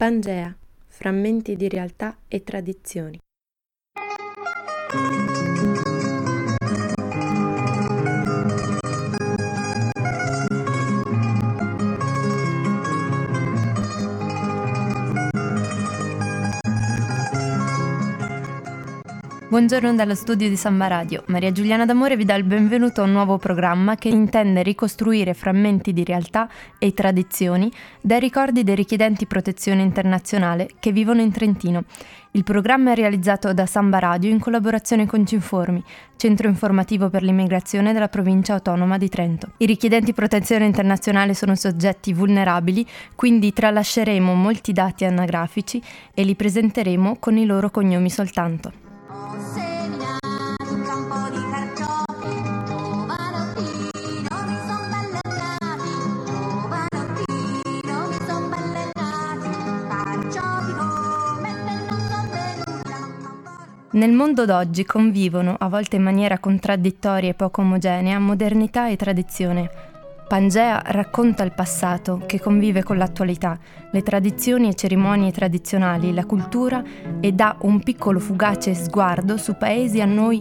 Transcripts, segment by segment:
Pangea, frammenti di realtà e tradizioni. Buongiorno dallo studio di Samba Radio. Maria Giuliana D'Amore vi dà il benvenuto a un nuovo programma che intende ricostruire frammenti di realtà e tradizioni dai ricordi dei richiedenti protezione internazionale che vivono in Trentino. Il programma è realizzato da Samba Radio in collaborazione con Cinformi, centro informativo per l'immigrazione della provincia autonoma di Trento. I richiedenti protezione internazionale sono soggetti vulnerabili, quindi tralasceremo molti dati anagrafici e li presenteremo con i loro cognomi soltanto. Nel mondo d'oggi convivono, a volte in maniera contraddittoria e poco omogenea, modernità e tradizione. Pangea racconta il passato che convive con l'attualità, le tradizioni e cerimonie tradizionali, la cultura e dà un piccolo fugace sguardo su paesi a noi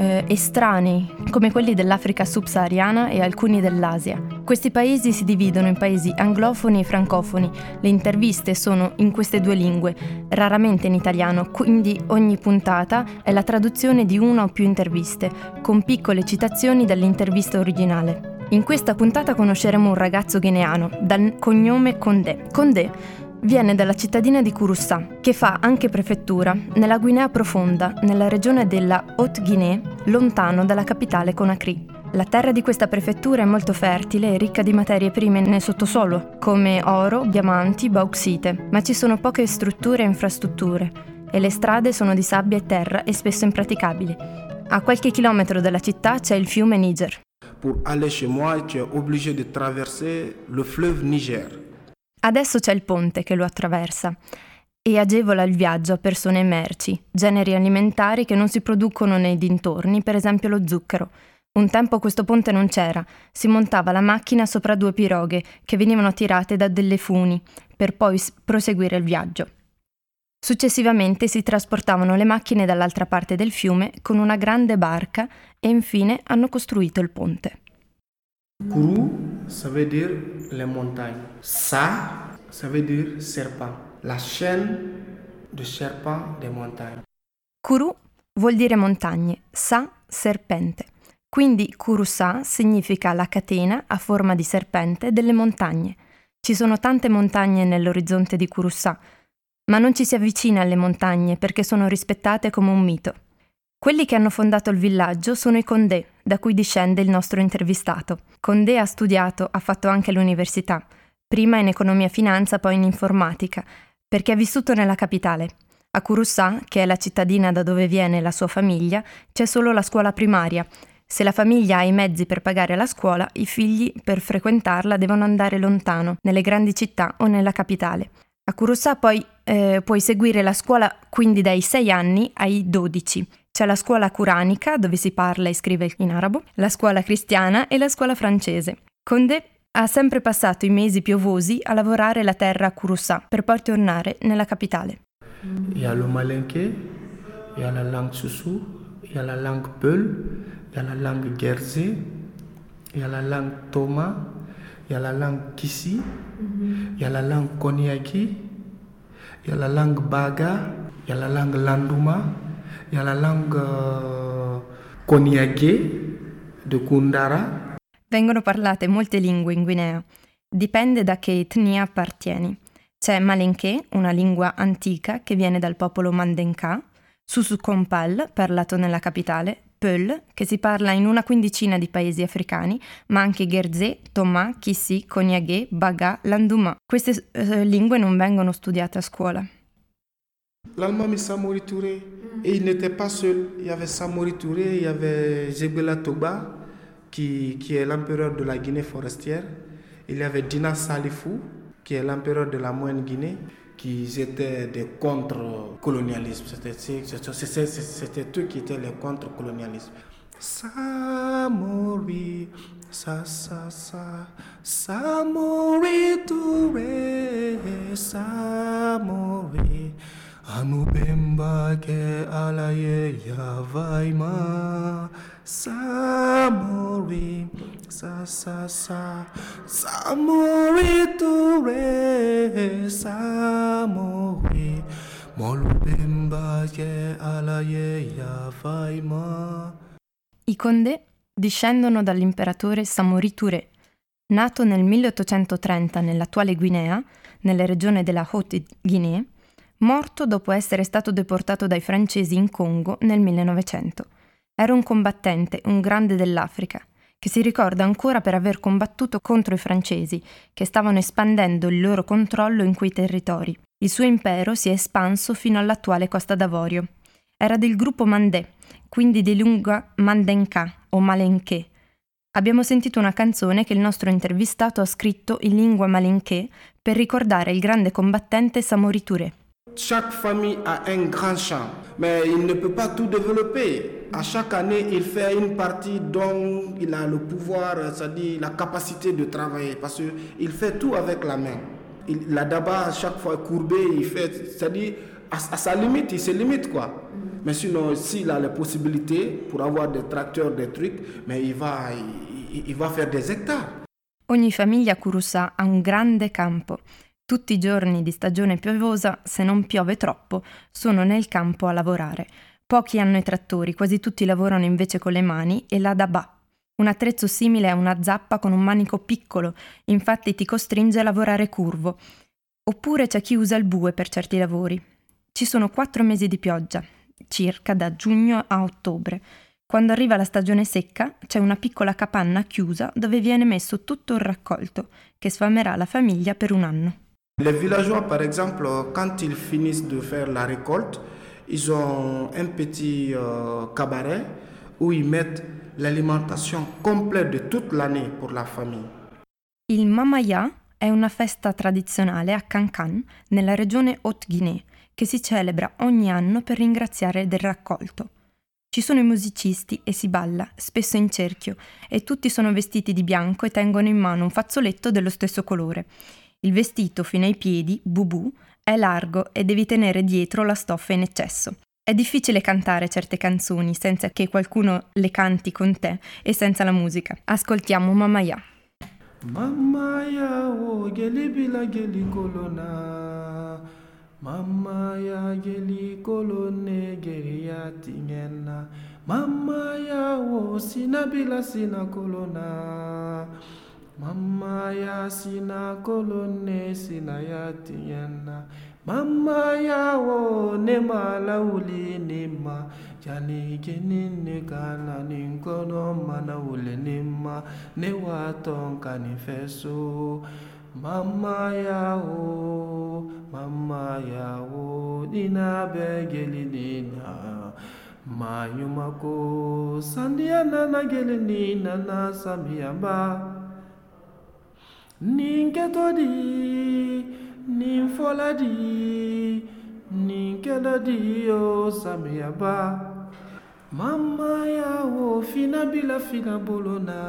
eh, estranei, come quelli dell'Africa subsahariana e alcuni dell'Asia. Questi paesi si dividono in paesi anglofoni e francofoni. Le interviste sono in queste due lingue, raramente in italiano, quindi ogni puntata è la traduzione di una o più interviste, con piccole citazioni dall'intervista originale. In questa puntata conosceremo un ragazzo ghineano, dal cognome Condé. Condé Viene dalla cittadina di Kurussà, che fa anche prefettura nella Guinea profonda, nella regione della Haute-Guinée, lontano dalla capitale Conakry. La terra di questa prefettura è molto fertile e ricca di materie prime nel sottosuolo, come oro, diamanti, bauxite, ma ci sono poche strutture e infrastrutture e le strade sono di sabbia e terra e spesso impraticabili. A qualche chilometro dalla città c'è il fiume Niger. Per aller chez moi, tu es obligé de traverser le fleuve Niger. Adesso c'è il ponte che lo attraversa e agevola il viaggio a persone e merci, generi alimentari che non si producono nei dintorni, per esempio lo zucchero. Un tempo questo ponte non c'era, si montava la macchina sopra due piroghe che venivano tirate da delle funi per poi proseguire il viaggio. Successivamente si trasportavano le macchine dall'altra parte del fiume con una grande barca e infine hanno costruito il ponte. Kourou, ça veut dire les montagnes. Sa, ça veut dire serpent. La chaîne de serpent des montagnes. Kourou vuol dire montagne, Sa serpente. Quindi Kurusa significa la catena a forma di serpente delle montagne. Ci sono tante montagne nell'orizzonte di Kurusa, ma non ci si avvicina alle montagne perché sono rispettate come un mito. Quelli che hanno fondato il villaggio sono i Condé, da cui discende il nostro intervistato. Condé ha studiato, ha fatto anche l'università, prima in economia e finanza, poi in informatica, perché ha vissuto nella capitale. A Kurussà, che è la cittadina da dove viene la sua famiglia, c'è solo la scuola primaria. Se la famiglia ha i mezzi per pagare la scuola, i figli per frequentarla devono andare lontano, nelle grandi città o nella capitale. A Kurussà poi eh, puoi seguire la scuola quindi dai 6 anni ai 12 c'è la scuola curanica, dove si parla e scrive in arabo, la scuola cristiana e la scuola francese. Condé ha sempre passato i mesi piovosi a lavorare la terra a Kurusa per poi tornare nella capitale. Il y a le malinké, il y a la langue Soussou, il y a la langue Peul, il y a la langue Guerze, il y a la langue Toma, il y a la langue Kissi, il y a la langue Konyaki, il y a la langue Baga, il y a la langue Landuma, il y a la langue euh, de Kundara. Vengono parlate molte lingue in Guinea. Dipende da che etnia appartieni. C'è Malinké, una lingua antica che viene dal popolo Mandenka, Susukompal, parlato nella capitale, Peul, che si parla in una quindicina di paesi africani, ma anche Gerzé, Toma, Kissi, Koniagé, Baga, Landuma. Queste uh, lingue non vengono studiate a scuola. L'Allemand mais Samori Touré. Et il n'était pas seul. Il y avait Samori Touré, il y avait Jegbela Toba, qui, qui est l'empereur de la Guinée forestière. Il y avait Dina Salifou, qui est l'empereur de la Moyenne Guinée, qui étaient des contre-colonialismes. C'était eux qui étaient les contre-colonialismes. Samori, sa sa sa, Samori Touré, sa Samori Anubemba ke alaye yavaima Samori sa sa sa Samori ture Samori Molubemba ke alaye yavaima I Condé discendono dall'imperatore Samori Touré, nato nel 1830 nell'attuale Guinea, nella regione della Haute-Guinée, morto dopo essere stato deportato dai francesi in Congo nel 1900. Era un combattente, un grande dell'Africa, che si ricorda ancora per aver combattuto contro i francesi, che stavano espandendo il loro controllo in quei territori. Il suo impero si è espanso fino all'attuale Costa d'Avorio. Era del gruppo Mandé, quindi di lingua mandenka o malenché. Abbiamo sentito una canzone che il nostro intervistato ha scritto in lingua malinché per ricordare il grande combattente Samori Touré. Chaque famille a un grand champ, mais il ne peut pas tout développer. À chaque année, il fait une partie dont il a le pouvoir, c'est-à-dire la capacité de travailler, parce qu'il fait tout avec la main. Il, là d'abord, à chaque fois courbé, il fait, c'est-à-dire à, sa limite, il se limite quoi. Mais sinon, s'il a les possibilités pour avoir des tracteurs, des trucs, mais il va, il va faire des hectares. Ogni famiglia Kurusa ha un grande campo. Tutti i giorni di stagione piovosa, se non piove troppo, sono nel campo a lavorare. Pochi hanno i trattori, quasi tutti lavorano invece con le mani e la daba, un attrezzo simile a una zappa con un manico piccolo, infatti ti costringe a lavorare curvo. Oppure c'è chi usa il bue per certi lavori. Ci sono quattro mesi di pioggia, circa da giugno a ottobre. Quando arriva la stagione secca c'è una piccola capanna chiusa dove viene messo tutto il raccolto, che sfamerà la famiglia per un anno. Les villageois, par exemple, quand ils finissent de faire la récolte, ils ont un petit euh, cabaret où ils mettent l'alimentation complète de toute l'année pour la famille. Il Mamaya è una festa tradizionale a Cancan, nella regione Haute-Guinée, che si celebra ogni anno per ringraziare del raccolto. Ci sono i musicisti e si balla, spesso in cerchio, e tutti sono vestiti di bianco e tengono in mano un fazzoletto dello stesso colore. Il vestito fino ai piedi, bubù, è largo e devi tenere dietro la stoffa in eccesso. È difficile cantare certe canzoni senza che qualcuno le canti con te e senza la musica. Ascoltiamo Mamaya. Mamaya o geli bila geli kolona geli kolone geri ya tingena Mamaya o sina bila sina Mama ya sina kolone sina ya tiyanna Mama ya wo ne ma lawuli ne ma Jani gini ne kana ni kono mana wule ne Ne wa ton ka ni feso Mama ya wo Mama ya wo Dina be geli dina Mayumako Sandia nana geli ni nana samiyamba nin kɛtɔ di nin fɔla di nin kɛlɛ di o samiyaba mamaya fina bila fina bolo na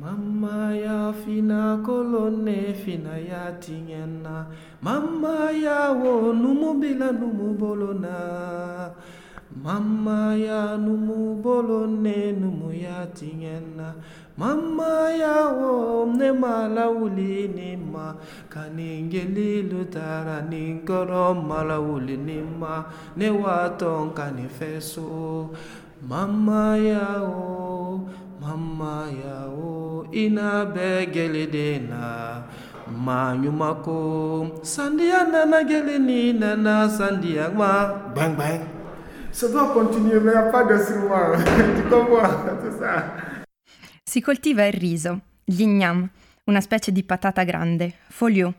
mamaya fina kolone fina ya tiɲɛ na mamaya o numu bila numu bolo na mamaya numu bolo ne numu ya tiɲɛ mama yawo ne malawuli ma. Ka ningelilu tara ni nkɔrɔ malawuli ni ma. Ne wa tɔn ka mama yawo mama yawo i n'a bɛɛ gɛli de na nana gɛli ni nana sandiya ma bang bang. Ça doit continuer mais y a pas de tu comprends c'est ça Si coltiva il riso, gli ignam, una specie di patata grande, folio,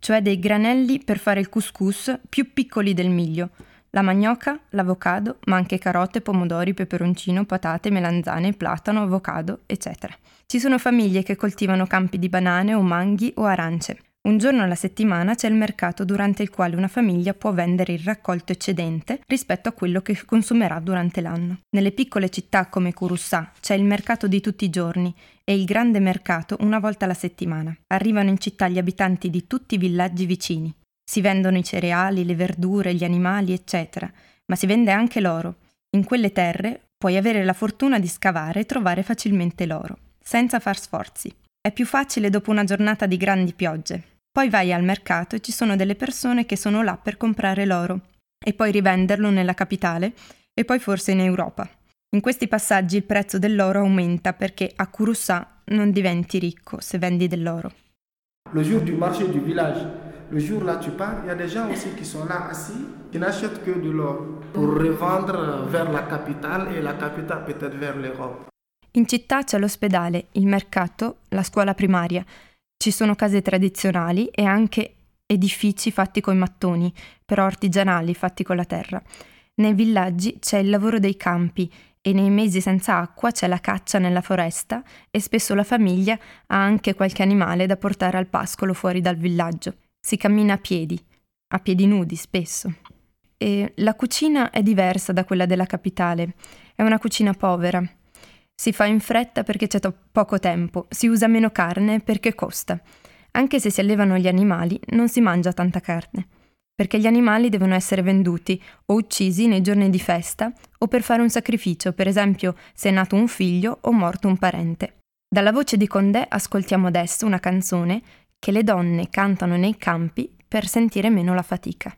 cioè dei granelli per fare il couscous più piccoli del miglio, la magnoca, l'avocado, ma anche carote, pomodori, peperoncino, patate, melanzane, platano, avocado, eccetera. Ci sono famiglie che coltivano campi di banane o manghi o arance. Un giorno alla settimana c'è il mercato durante il quale una famiglia può vendere il raccolto eccedente rispetto a quello che consumerà durante l'anno. Nelle piccole città come Kurussà c'è il mercato di tutti i giorni e il grande mercato una volta alla settimana. Arrivano in città gli abitanti di tutti i villaggi vicini. Si vendono i cereali, le verdure, gli animali, eccetera, ma si vende anche l'oro. In quelle terre puoi avere la fortuna di scavare e trovare facilmente l'oro, senza far sforzi. È più facile dopo una giornata di grandi piogge. Poi vai al mercato e ci sono delle persone che sono là per comprare l'oro e poi rivenderlo nella capitale e poi forse in Europa. In questi passaggi il prezzo dell'oro aumenta perché a Kurusa non diventi ricco se vendi dell'oro. Le jour du marché du village, le jour là tu pars, il y a des gens aussi qui sont là assis, qui n'achètent que de l'or pour revendre vers la capitale et la capitale peut-être vers l'Europe. In città c'è l'ospedale, il mercato, la scuola primaria. Ci sono case tradizionali e anche edifici fatti coi mattoni, però artigianali fatti con la terra. Nei villaggi c'è il lavoro dei campi e nei mesi senza acqua c'è la caccia nella foresta e spesso la famiglia ha anche qualche animale da portare al pascolo fuori dal villaggio. Si cammina a piedi, a piedi nudi spesso. E la cucina è diversa da quella della capitale, è una cucina povera, si fa in fretta perché c'è to- poco tempo, si usa meno carne perché costa. Anche se si allevano gli animali, non si mangia tanta carne, perché gli animali devono essere venduti o uccisi nei giorni di festa o per fare un sacrificio, per esempio se è nato un figlio o morto un parente. Dalla voce di Condé ascoltiamo adesso una canzone che le donne cantano nei campi per sentire meno la fatica.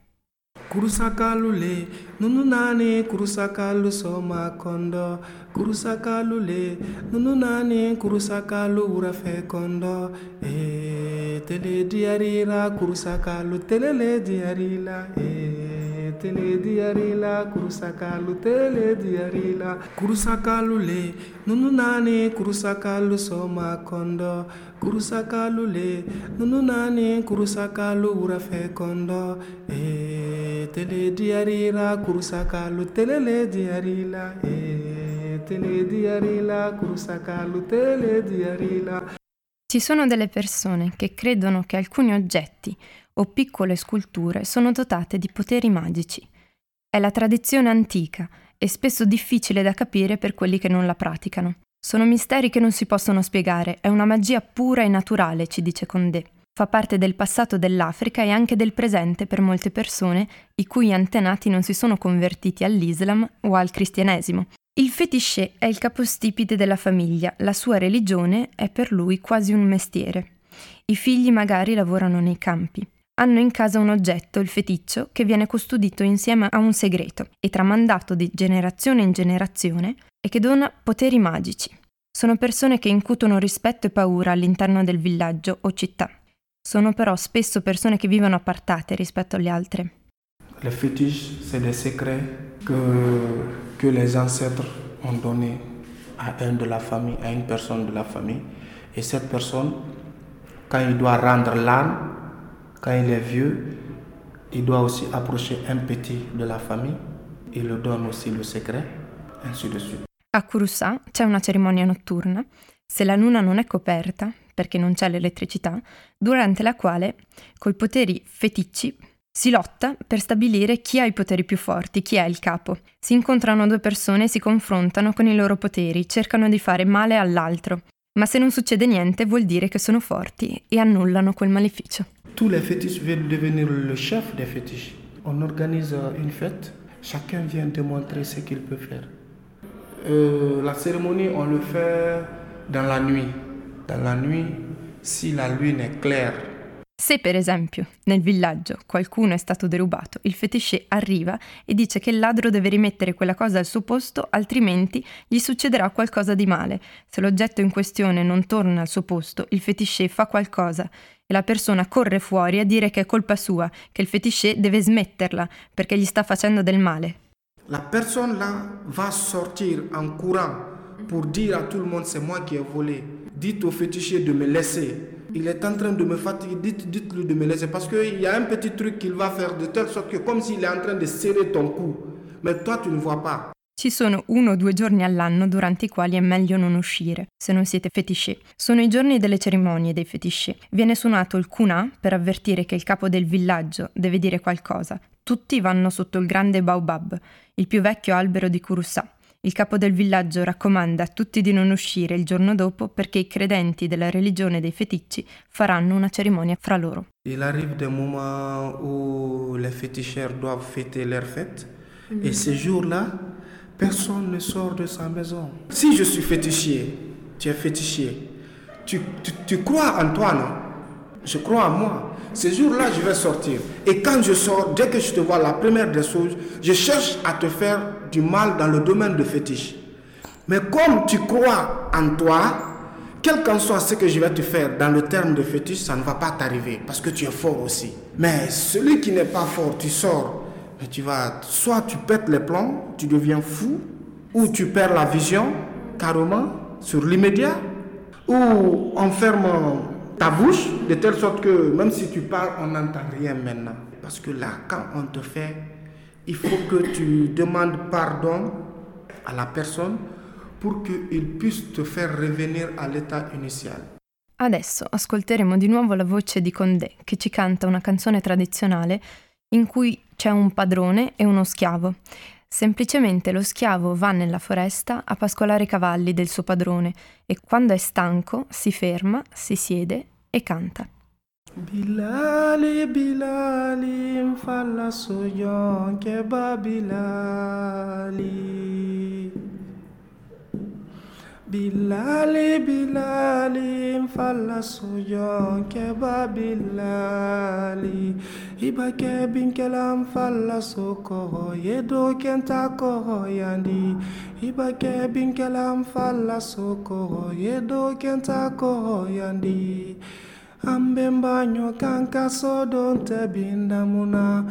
Kurusakalu le, nunu nane kurusakalu soma kondo. Kurusakalu le, nunu nane kurusakalu urafe kondo. E tele diarira kurusakalu telele diarila. E tele diarila kurusakalu tele diarila. Kurusakalu le, nunu nane kurusakalu soma kondo. Kurusakalu le, nunu nane kurusakalu urafe kondo. E tele diarira kurusakalu telele diarila. E tele diarila kurusakalu tele diarila. Ci sono delle persone che credono che alcuni oggetti o piccole sculture sono dotate di poteri magici. È la tradizione antica e spesso difficile da capire per quelli che non la praticano. Sono misteri che non si possono spiegare, è una magia pura e naturale, ci dice Condé. Fa parte del passato dell'Africa e anche del presente per molte persone i cui antenati non si sono convertiti all'Islam o al cristianesimo. Il fetiché è il capostipite della famiglia, la sua religione è per lui quasi un mestiere. I figli magari lavorano nei campi. Hanno in casa un oggetto, il feticcio, che viene custodito insieme a un segreto e tramandato di generazione in generazione e che dona poteri magici. Sono persone che incutono rispetto e paura all'interno del villaggio o città. Sono però spesso persone che vivono appartate rispetto alle altre. Les fétiches, c'est des secrets que, que les ancêtres ont donnés à un de la famille, à une personne de la famille. Et cette personne, quand il doit rendre l'âme, quand il est vieux, il doit aussi approcher un petit de la famille. Il lui donne aussi le secret, ainsi de suite. A Kurusa c'è una cerimonia notturna, se la luna non è coperta, perché non c'è l'elettricità, durante la quale, coi poteri feticci, si lotta per stabilire chi ha i poteri più forti, chi è il capo. Si incontrano due persone e si confrontano con i loro poteri, cercano di fare male all'altro, ma se non succede niente vuol dire che sono forti e annullano quel maleficio. Tous les fétiches veulent devenir le chef des fétiches. On organise une fête, chacun vient démontrer ce qu'il peut faire. Euh, la cérémonie, on le fait dans la nuit. Dans la nuit, si la lune est claire, Se per esempio nel villaggio qualcuno è stato derubato, il fetiché arriva e dice che il ladro deve rimettere quella cosa al suo posto, altrimenti gli succederà qualcosa di male. Se l'oggetto in questione non torna al suo posto, il fetiché fa qualcosa e la persona corre fuori a dire che è colpa sua, che il fetiché deve smetterla perché gli sta facendo del male. La personne là va sortir en courant pour dire à tout le monde c'est moi qui ai volé. Dites au fétiché de me laisser. Il est en train de me fatiguer, dites, dites-lui de me laisser. Parce qu'il y a un petit truc qu'il va faire de telle sorte que comme s'il est en train de serrer ton cou. Mais toi tu ne vois pas. Ci sono uno o due giorni all'anno durante i quali è meglio non uscire, se non siete fetiché. Sono i giorni delle cerimonie dei fetiché. Viene suonato il kuna per avvertire che il capo del villaggio deve dire qualcosa. Tutti vanno sotto il grande baobab, il più vecchio albero di Kurusa. Il capo del villaggio raccomanda a tutti di non uscire il giorno dopo perché i credenti della religione dei feticci faranno una cerimonia fra loro. Il arrive des moments où les féticheurs doivent fêter leur fête et ces jours-là, personne ne sort de sa maison. Si je suis fétichier, tu es fétichier, tu, tu, tu crois en toi, non Je crois en moi. Ces jours-là, je vais sortir. Et quand je sors, dès que je te vois, la première des choses, je cherche à te faire du mal dans le domaine de fétiche. Mais comme tu crois en toi, quel qu'en soit ce que je vais te faire dans le terme de fétiche, ça ne va pas t'arriver parce que tu es fort aussi. Mais celui qui n'est pas fort, tu sors, mais tu vas, soit tu pètes les plombs, tu deviens fou, ou tu perds la vision carrément sur l'immédiat, ou en fermant ta bouche de telle sorte que même si tu parles, on n'entend rien maintenant. Parce que là, quand on te fait, il faut que tu demandes pardon à la personne pour qu'il puisse te faire revenir à l'état initial. Adesso ascolteremo di nuovo la voce di Condé che ci canta una canzone tradizionale in cui c'è un padrone e uno schiavo. Semplicemente lo schiavo va nella foresta a pascolare i cavalli del suo padrone e quando è stanco si ferma, si siede e canta. Bilali, Bilali, mfalla soyon che Bilali. Bilali, Bilali, fallas yo ke babilali. Iba ke bin kelam fallas ko kenta ko yandi iba ke bin kelam fallas ko kenta ko yandi ambembanyo kankaso don te bindamuna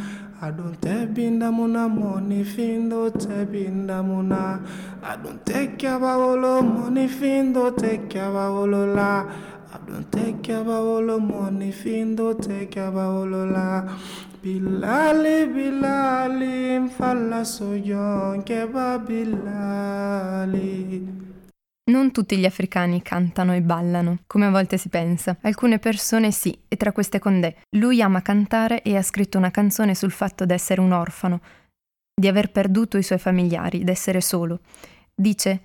don't take bindamuna money findo take bindamuna. I don't take kabawolo money findo take kabawolo la. I don't take kabawolo money findo take kabawolo la. Bilali Bilali mfala soyon keba Bilali. Non tutti gli africani cantano e ballano, come a volte si pensa. Alcune persone sì, e tra queste Condé. Lui ama cantare e ha scritto una canzone sul fatto di essere un orfano, di aver perduto i suoi familiari, d'essere solo. Dice: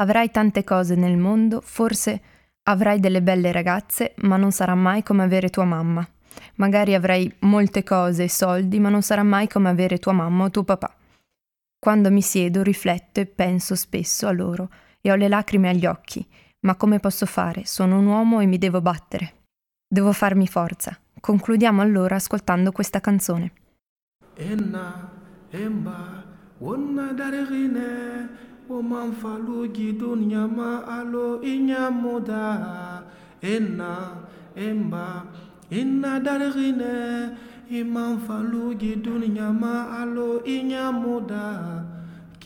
Avrai tante cose nel mondo, forse avrai delle belle ragazze, ma non sarà mai come avere tua mamma. Magari avrai molte cose e soldi, ma non sarà mai come avere tua mamma o tuo papà. Quando mi siedo, rifletto e penso spesso a loro e ho le lacrime agli occhi, ma come posso fare? Sono un uomo e mi devo battere. Devo farmi forza. Concludiamo allora ascoltando questa canzone. Enna, emba, wonna darigine, woman falugi dunyama alo inyamuda. Enna, emba, inna darigine, imam falugi dunyama alo inyamuda.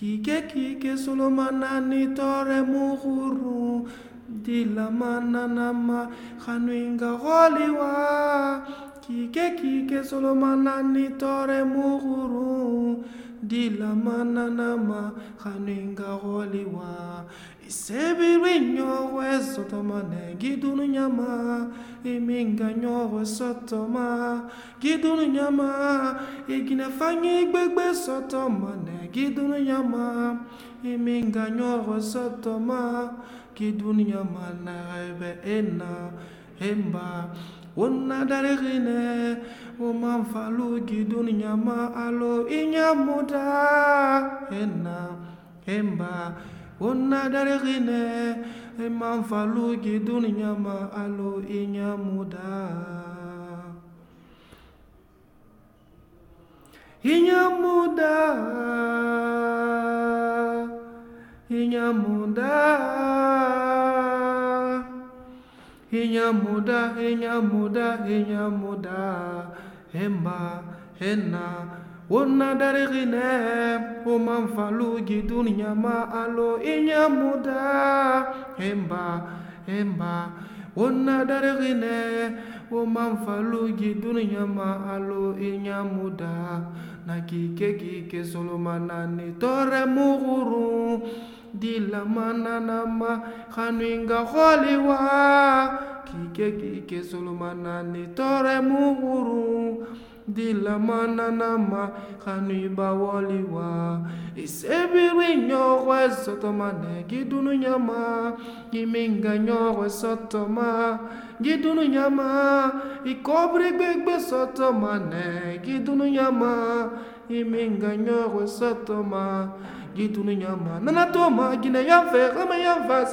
Kike kike solo manani tore muhuru dila mananama hanuinga holiwa Kike kike solo manani tore muhuru dila mananama hanuinga holiwa Isebirwenyo wesotoma ne gidunu nyama iminganyo wesotoma gidunu nyama iginafanyi gbegbe sotoma ne gidunu nyama iminganyo wesotoma gidunu nyama na ebe ena hemba wona darigine womanfalu gidunu nyama alo inyamuda ena hemba wonna daregine man falu gidunu nyama alo inyamuda inyamuda inyamuda inyamuda inyamuda inyamuda emba henna wonna wona darigine oman faluji duniyama alo inyamuda hemba hemba wona darigine oman faluji duniyama alo inyamuda na kike kike solomanani tore muguru dilamananama hanuinga holiwa kike kike solomanani tore muguru dila manana ma kanuba waliwa. Isebiri nyorwe sotoma ne gidunu nyama. Giminga nyorwe sotoma gidunu nyama. Ikobri gbegbe sotoma ne gidunu nyama. Iminga nyorwe sotoma gidunu nyama. Nana toma gine yave kama yava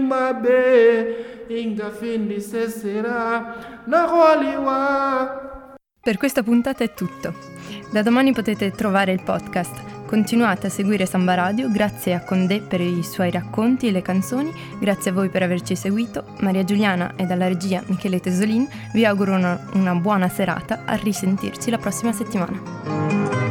mabe. Inga findi sesera na waliwa. Per questa puntata è tutto. Da domani potete trovare il podcast. Continuate a seguire Samba Radio, grazie a Condé per i suoi racconti e le canzoni, grazie a voi per averci seguito. Maria Giuliana e dalla regia Michele Tesolin vi auguro una, una buona serata, a risentirci la prossima settimana.